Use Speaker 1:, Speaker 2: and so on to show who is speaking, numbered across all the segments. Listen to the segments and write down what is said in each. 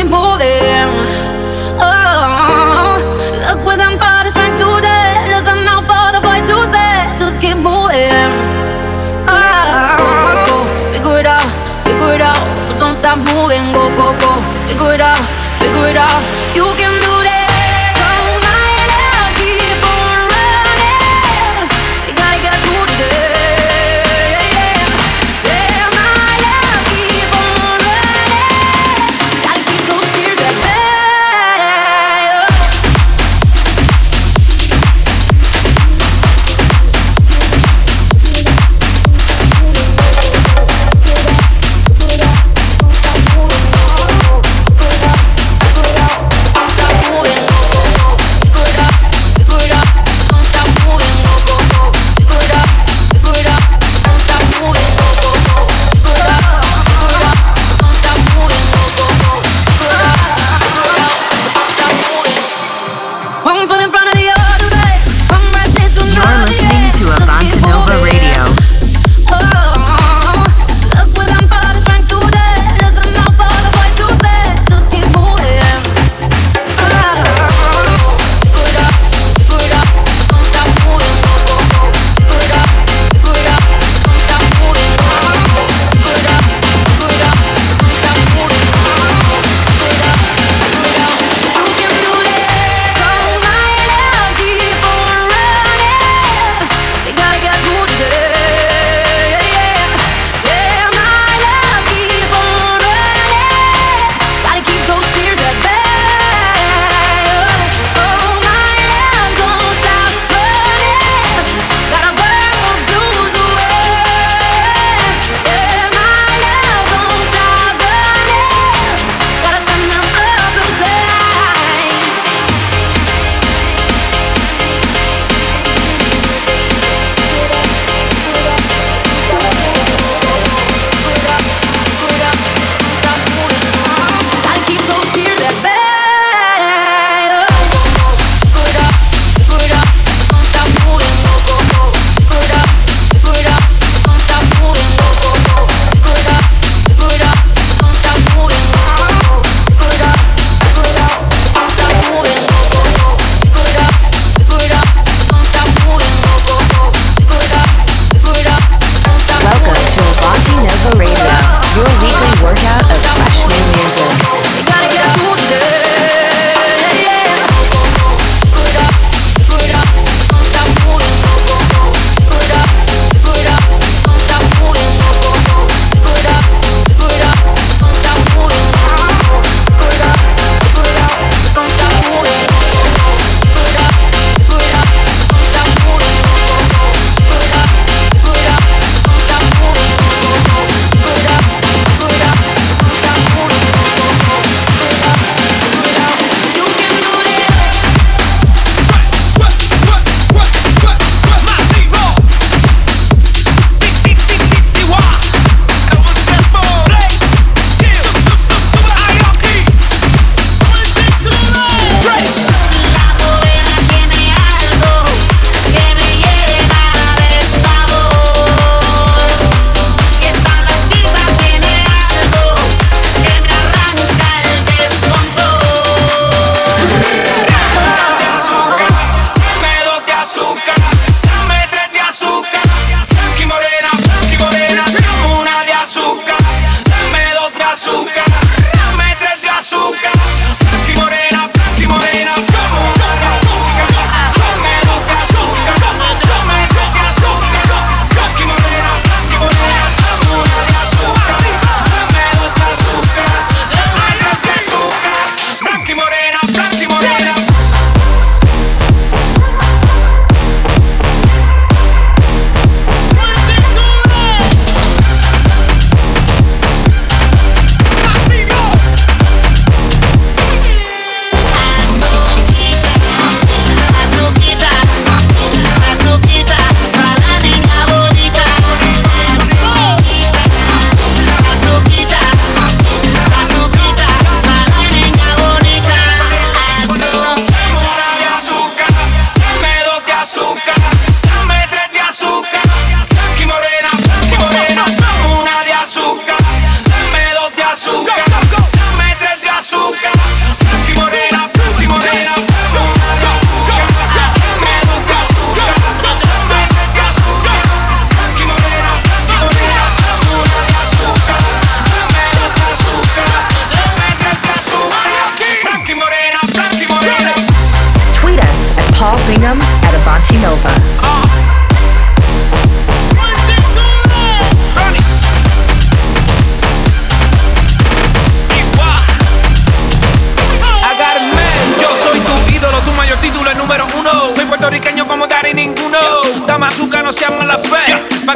Speaker 1: keep
Speaker 2: moving. Oh, look what I'm for the to say,
Speaker 3: just keep moving. Go, figure it out, figure it out. But don't stop moving. Go, go, go, figure it out, figure it out. You can.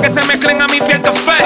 Speaker 3: Que se mezclen
Speaker 1: a mi piel café.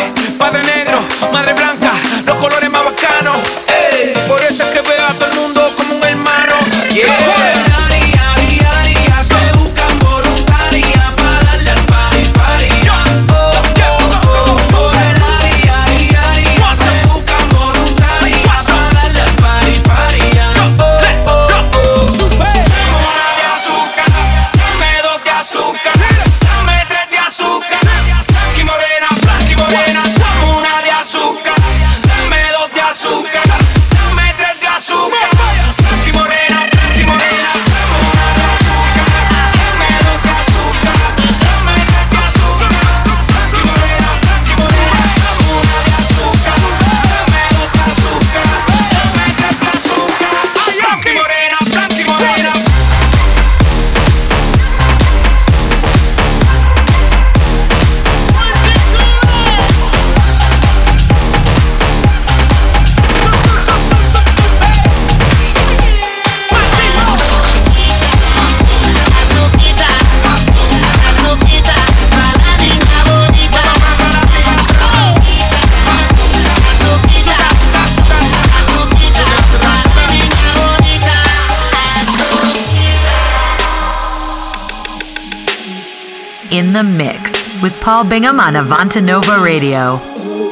Speaker 1: Paul Bingham on Avantanova Radio.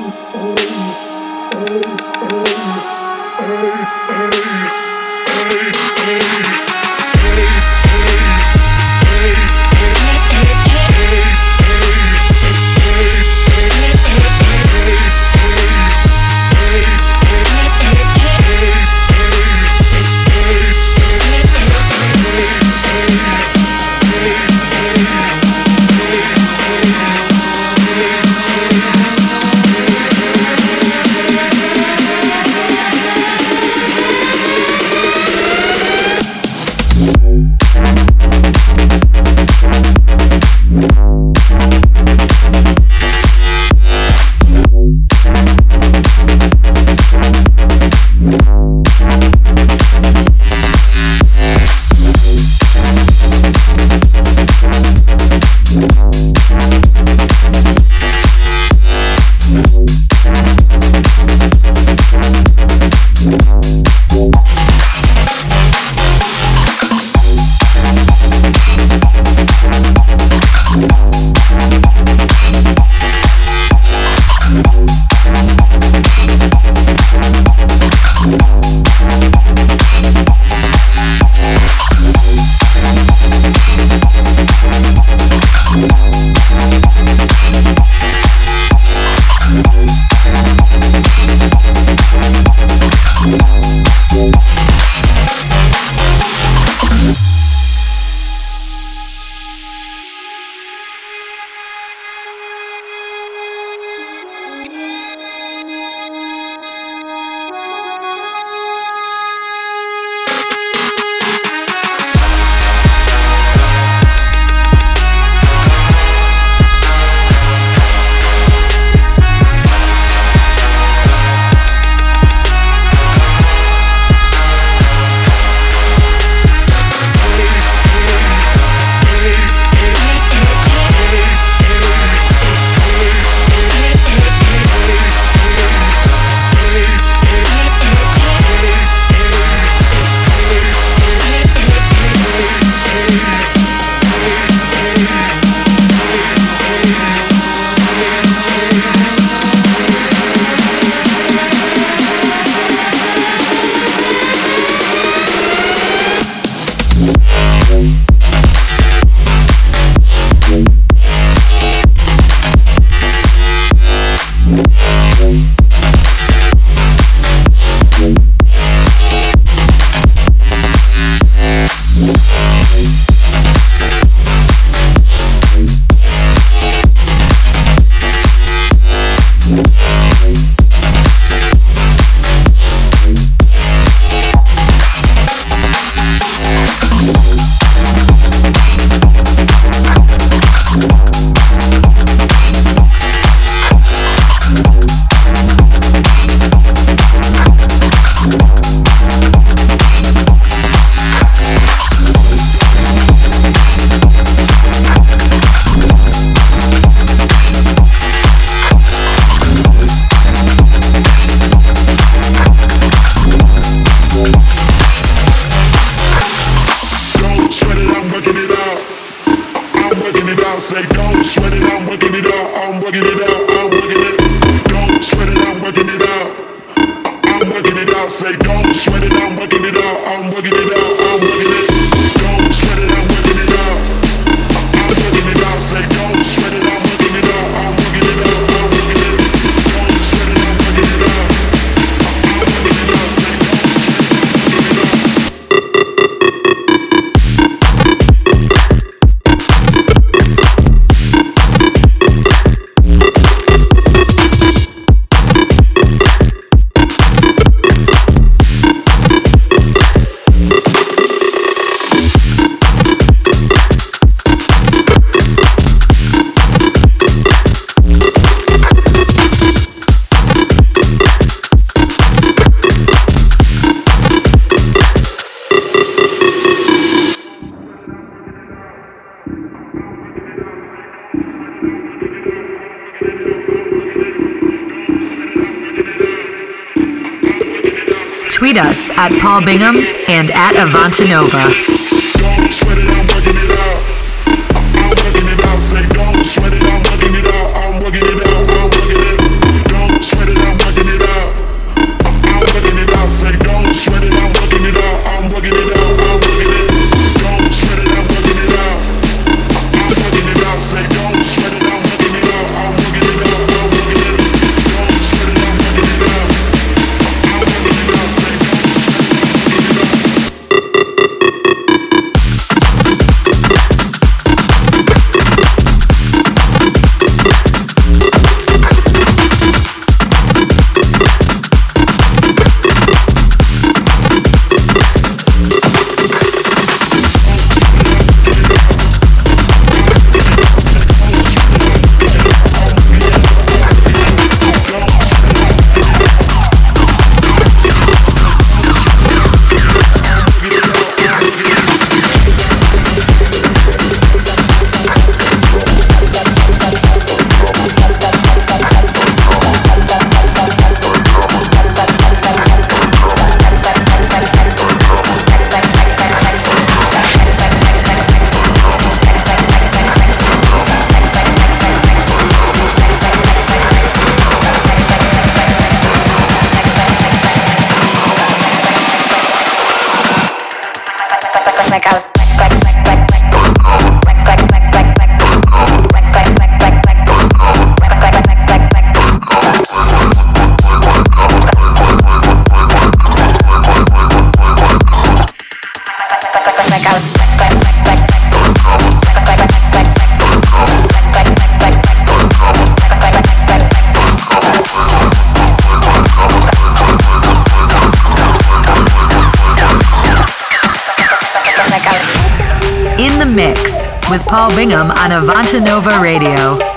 Speaker 4: Paul Bingham and at Avantanova. With Paul Bingham on Avantanova Radio.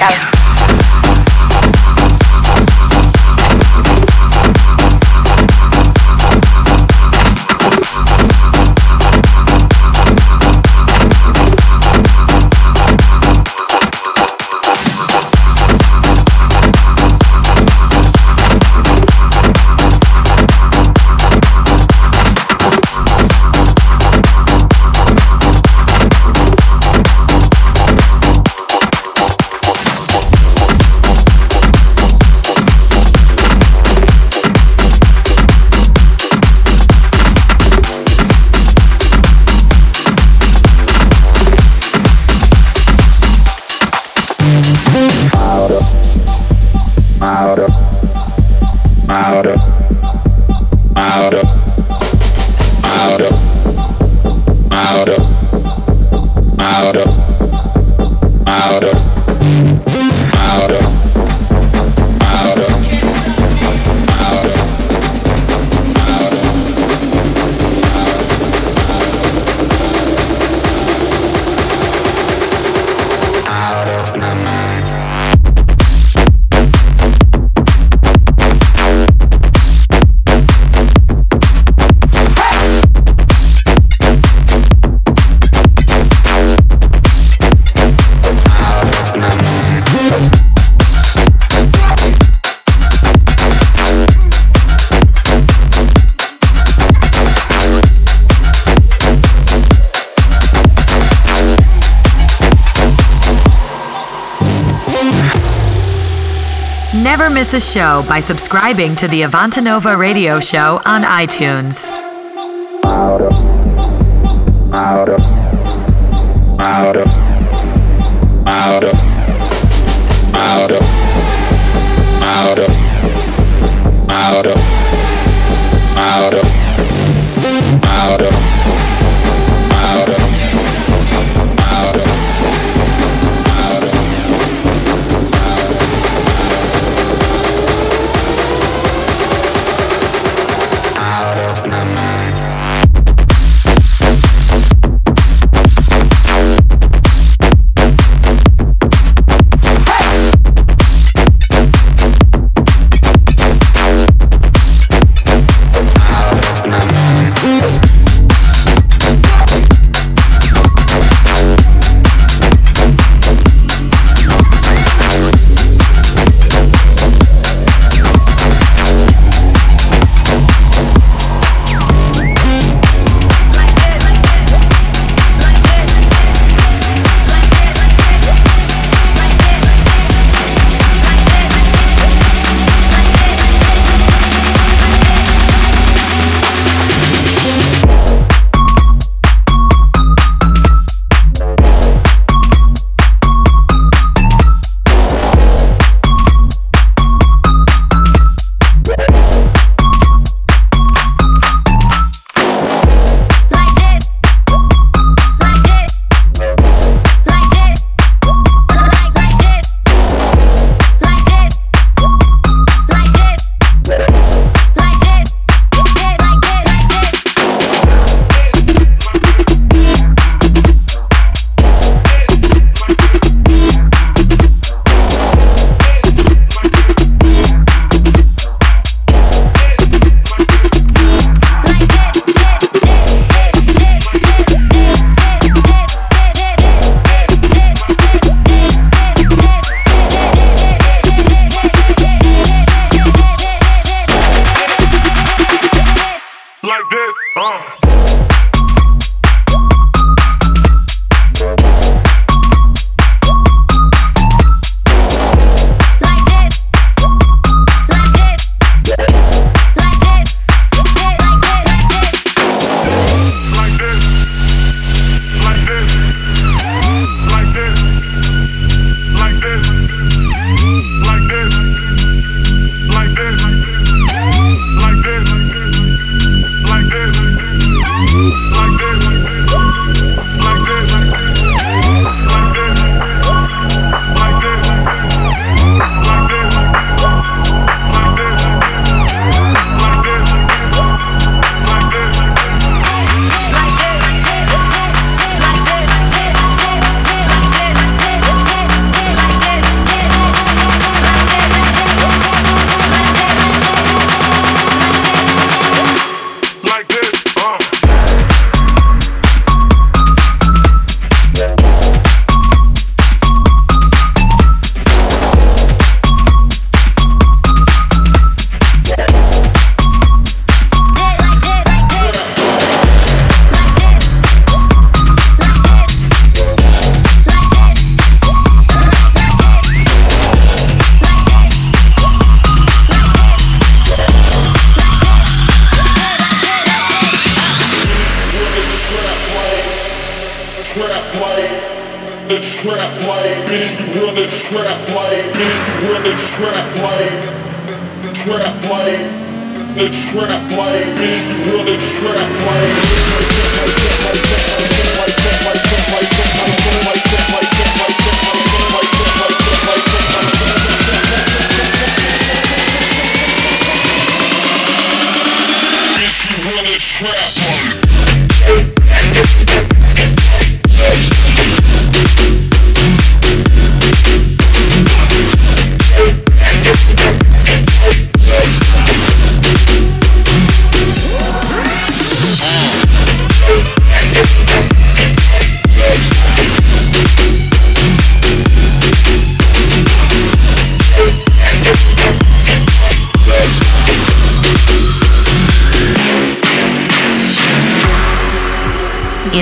Speaker 4: la. out a show by subscribing to the Avantanova Radio Show on iTunes.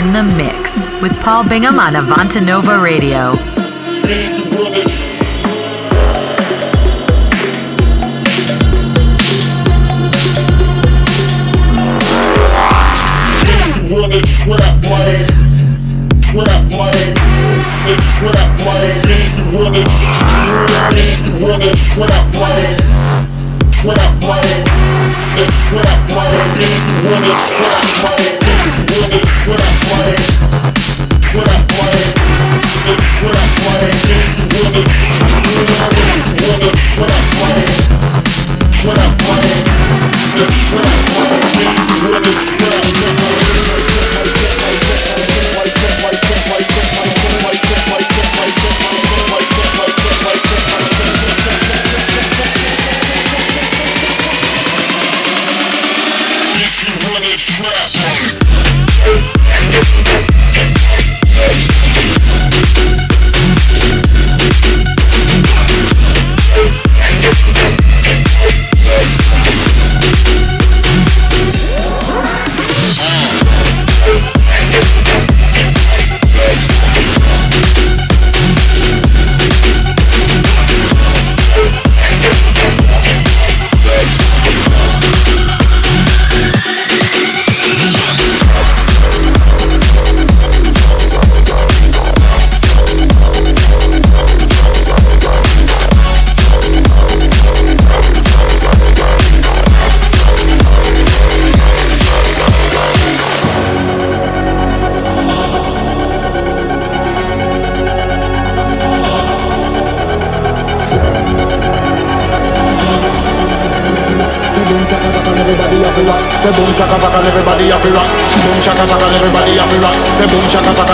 Speaker 5: in the mix with
Speaker 4: Paul Bingham on Avantanova Radio. Trap money, trap money, it's trap money. This the one trap money, trap money. It's trap money. This the one trap money. This the one trap money, trap money, a trap money. Bitch, you run a,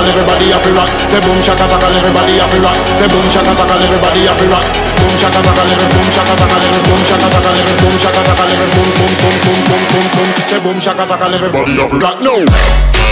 Speaker 6: everybody have to rock. Say boom shaka baka everybody have to rock. Say boom shaka baka everybody have to rock. Boom shaka every boom shaka every boom shaka every boom shaka every boom boom boom boom boom boom boom. Say boom shaka baka everybody have to rock. No.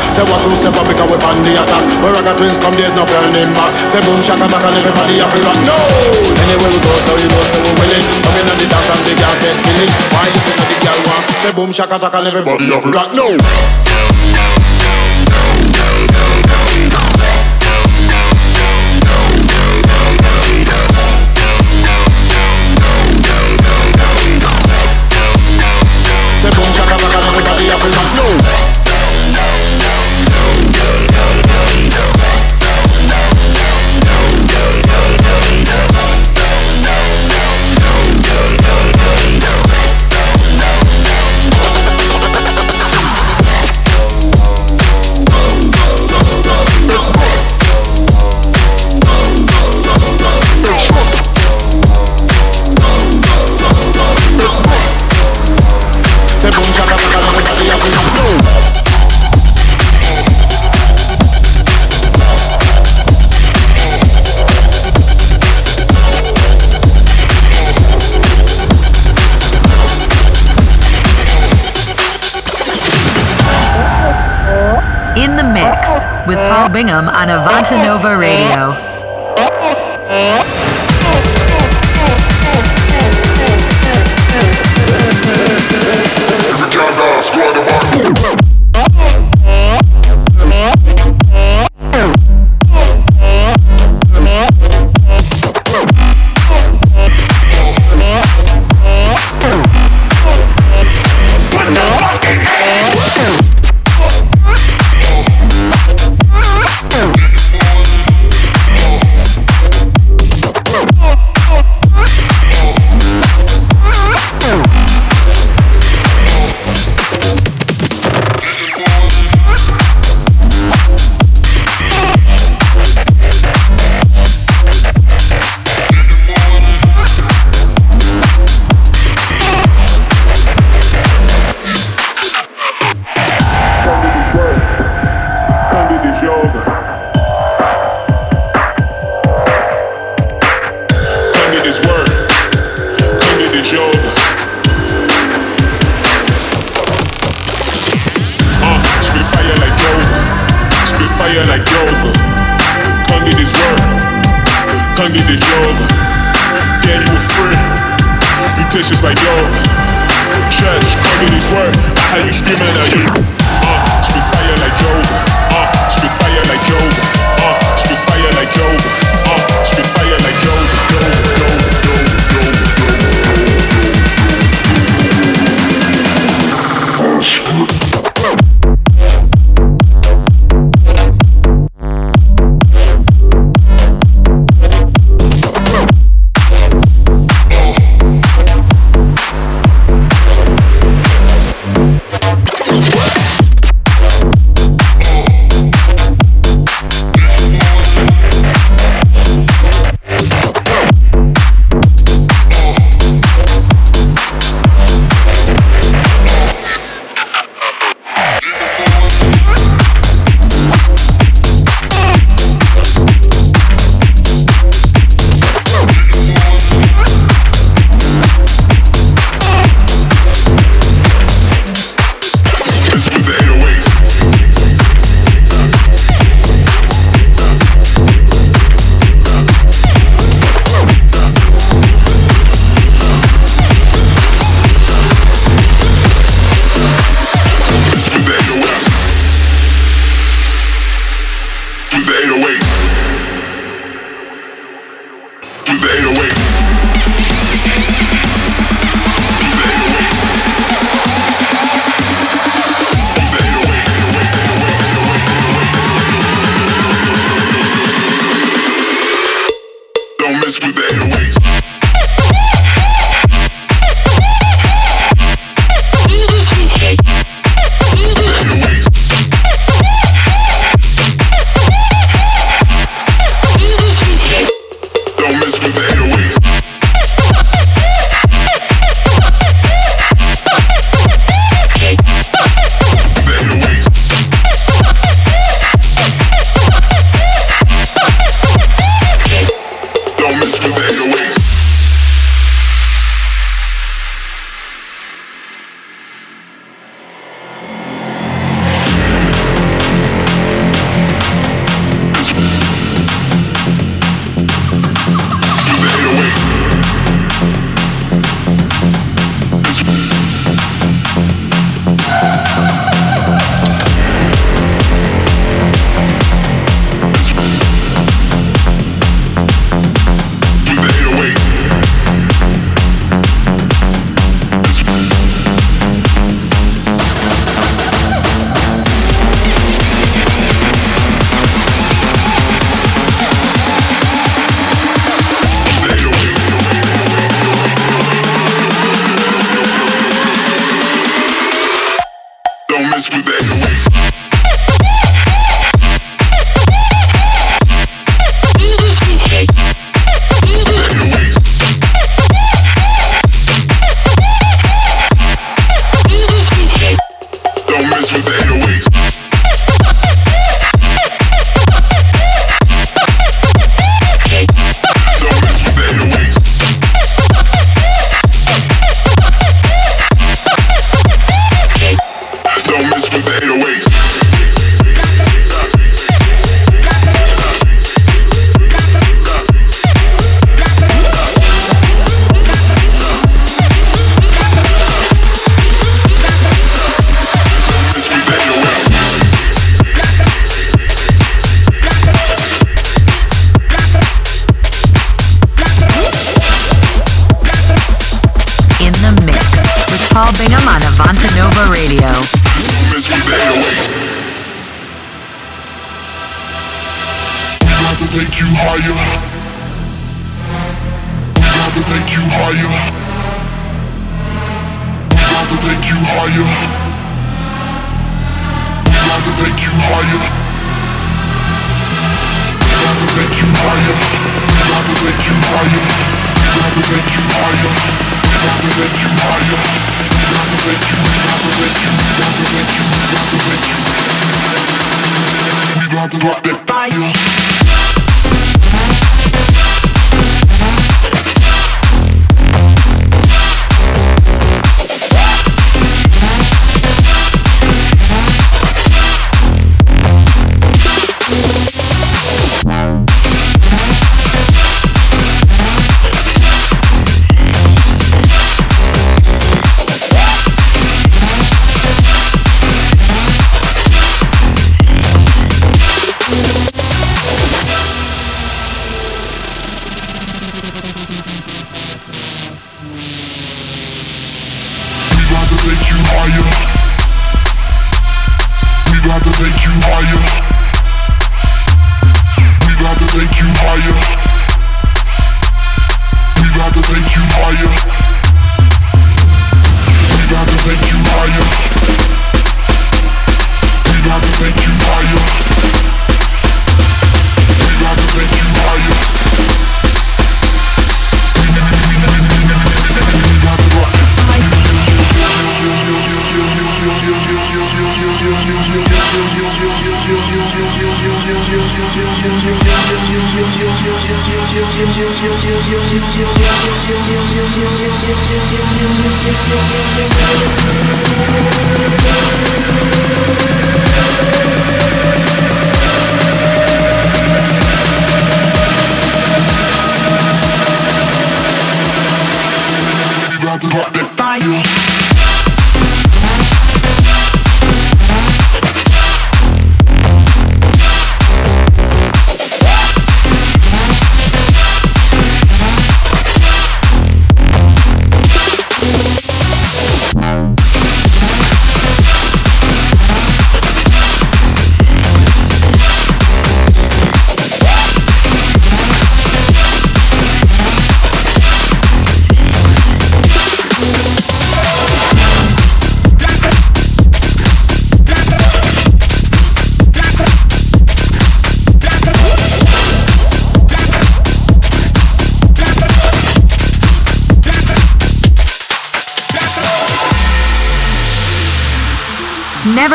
Speaker 4: Go Say go step up because we on the attack. When rock twins come there's no burning back. Say boom shaka back and everybody have to rock No! Anywhere we go so you know say we willing. Come in on the dance and the girls get feeling. Why you think the girl want? Say boom shaka back and everybody have to rock No!
Speaker 1: Paul Bingham on Avantanova Radio.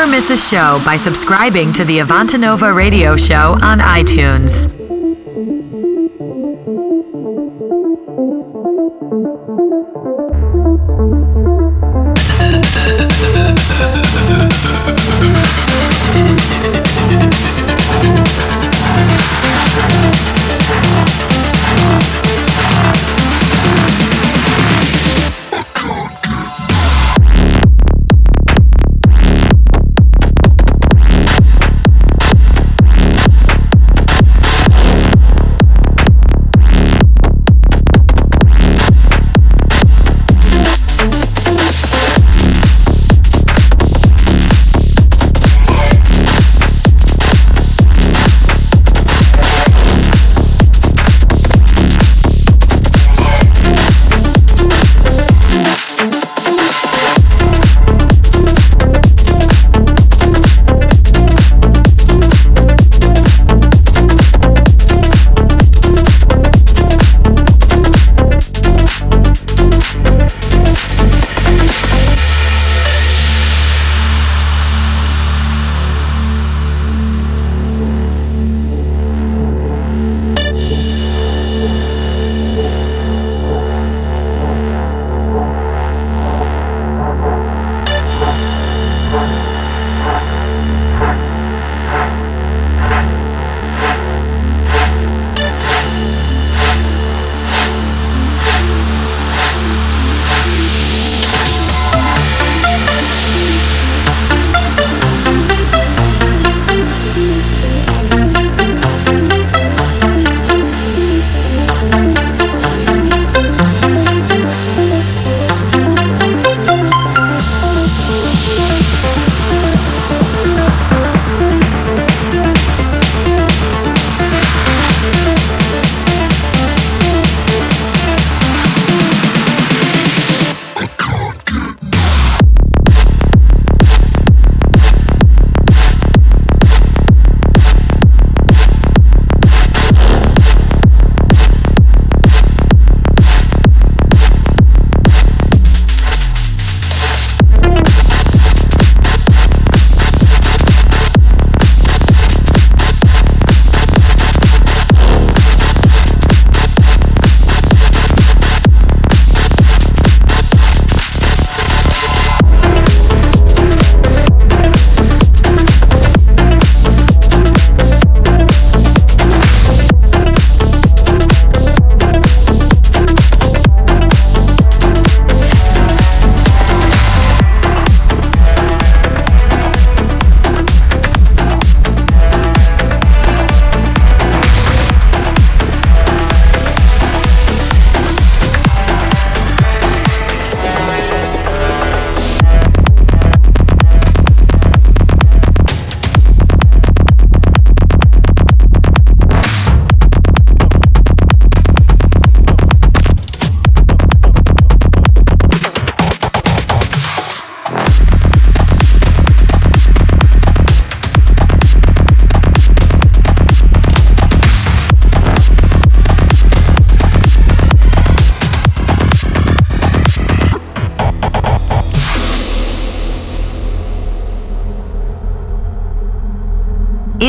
Speaker 5: Never miss a show by subscribing to the Avantanova Radio Show on iTunes.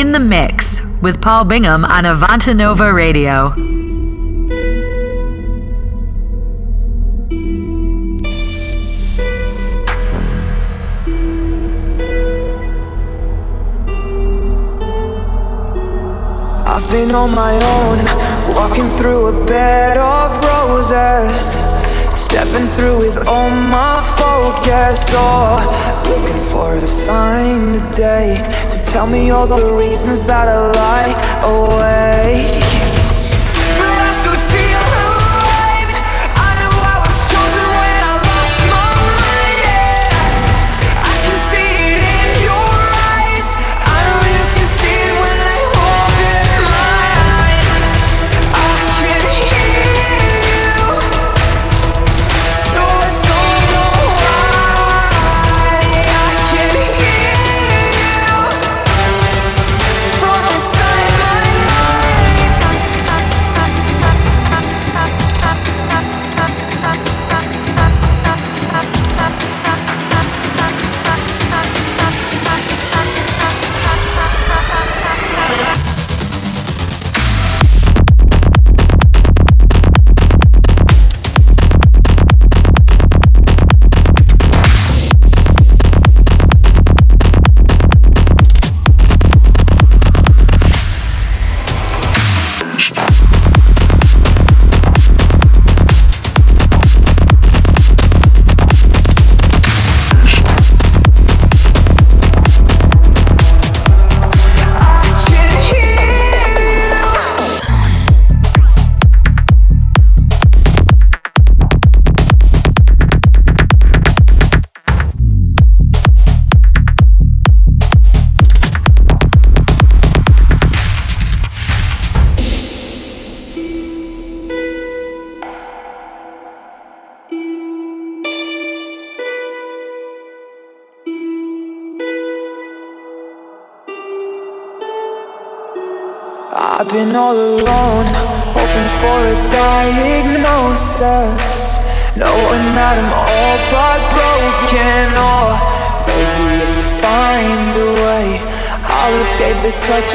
Speaker 1: In the mix with Paul Bingham on Avantanova Radio.
Speaker 7: I've been on my own, walking through a bed of roses, stepping through with all my focus, oh, looking for sign tell me all the reasons that I lie awake.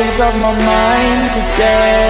Speaker 7: Of my mind today.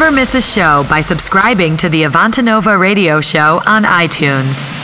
Speaker 1: Never miss a show by subscribing to the Avantanova radio show on iTunes.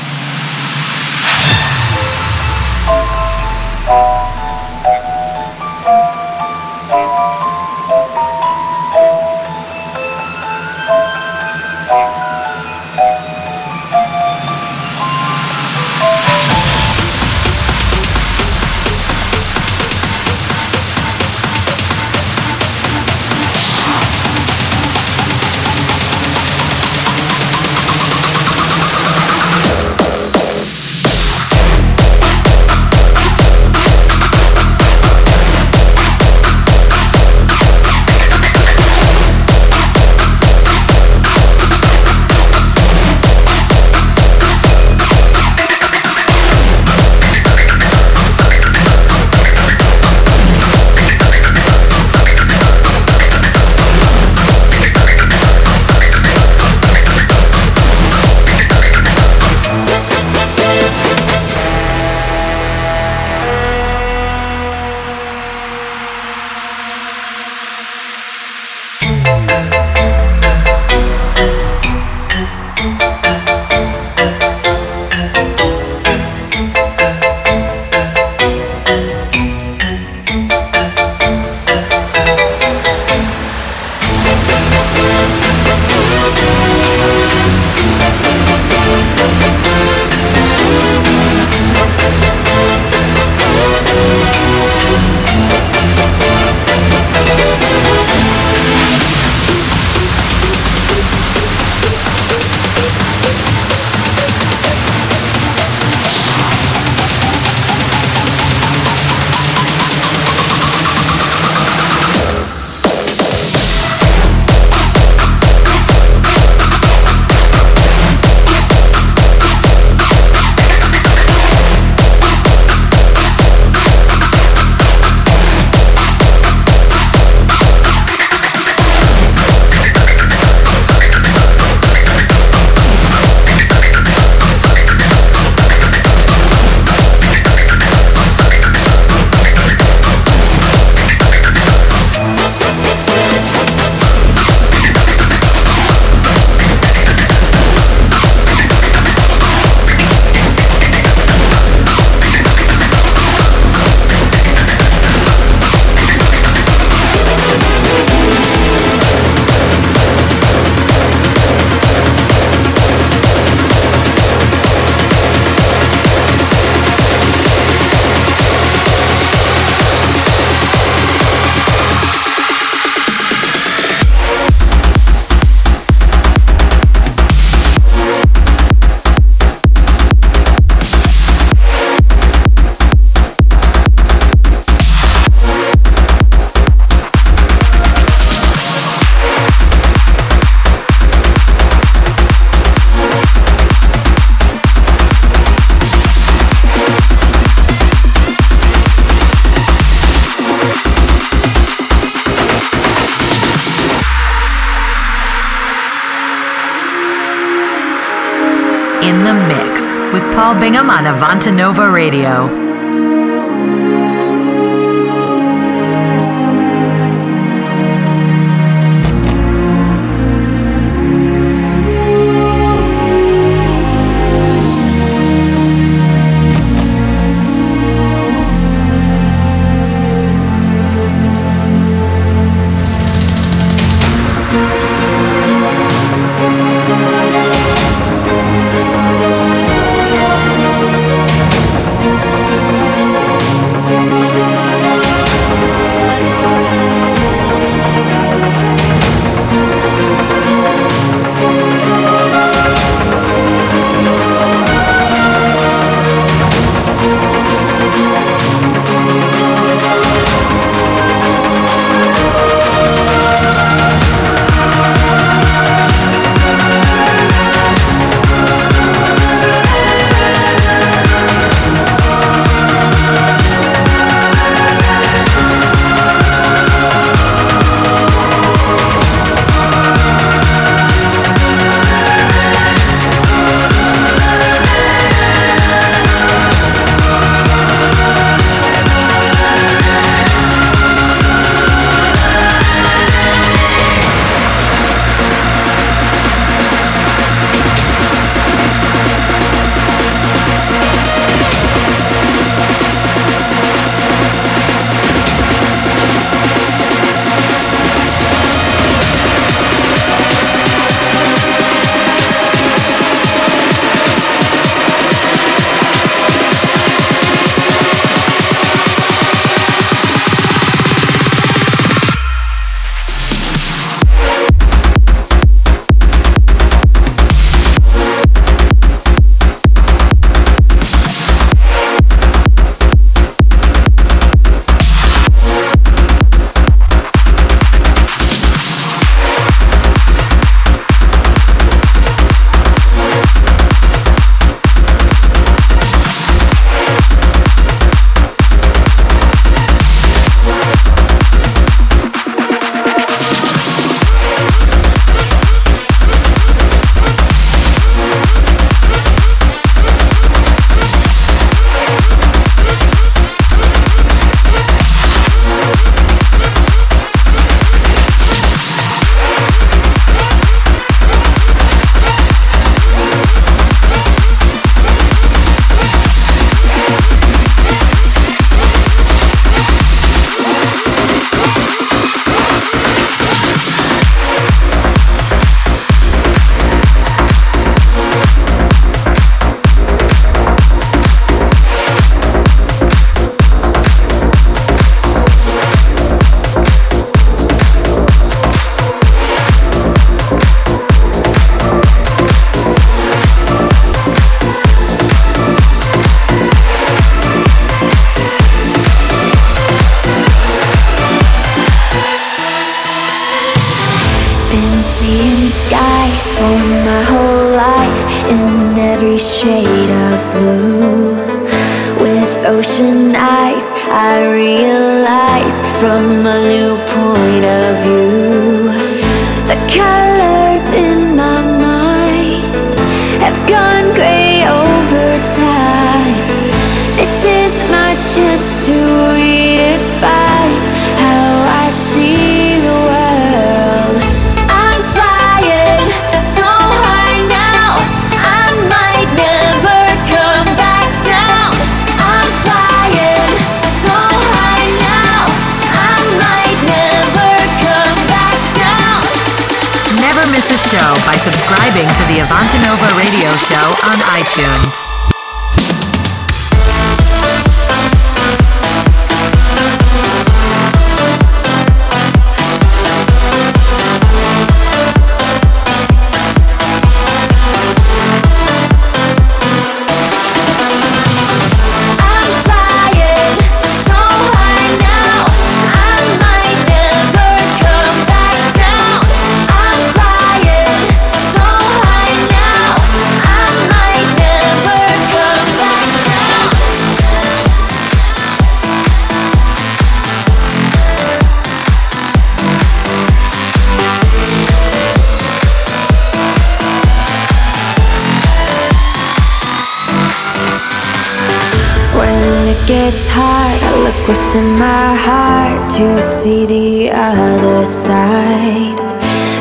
Speaker 8: see the other side.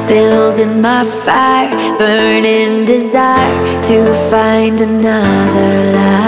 Speaker 8: Building my fire, burning desire to find another life.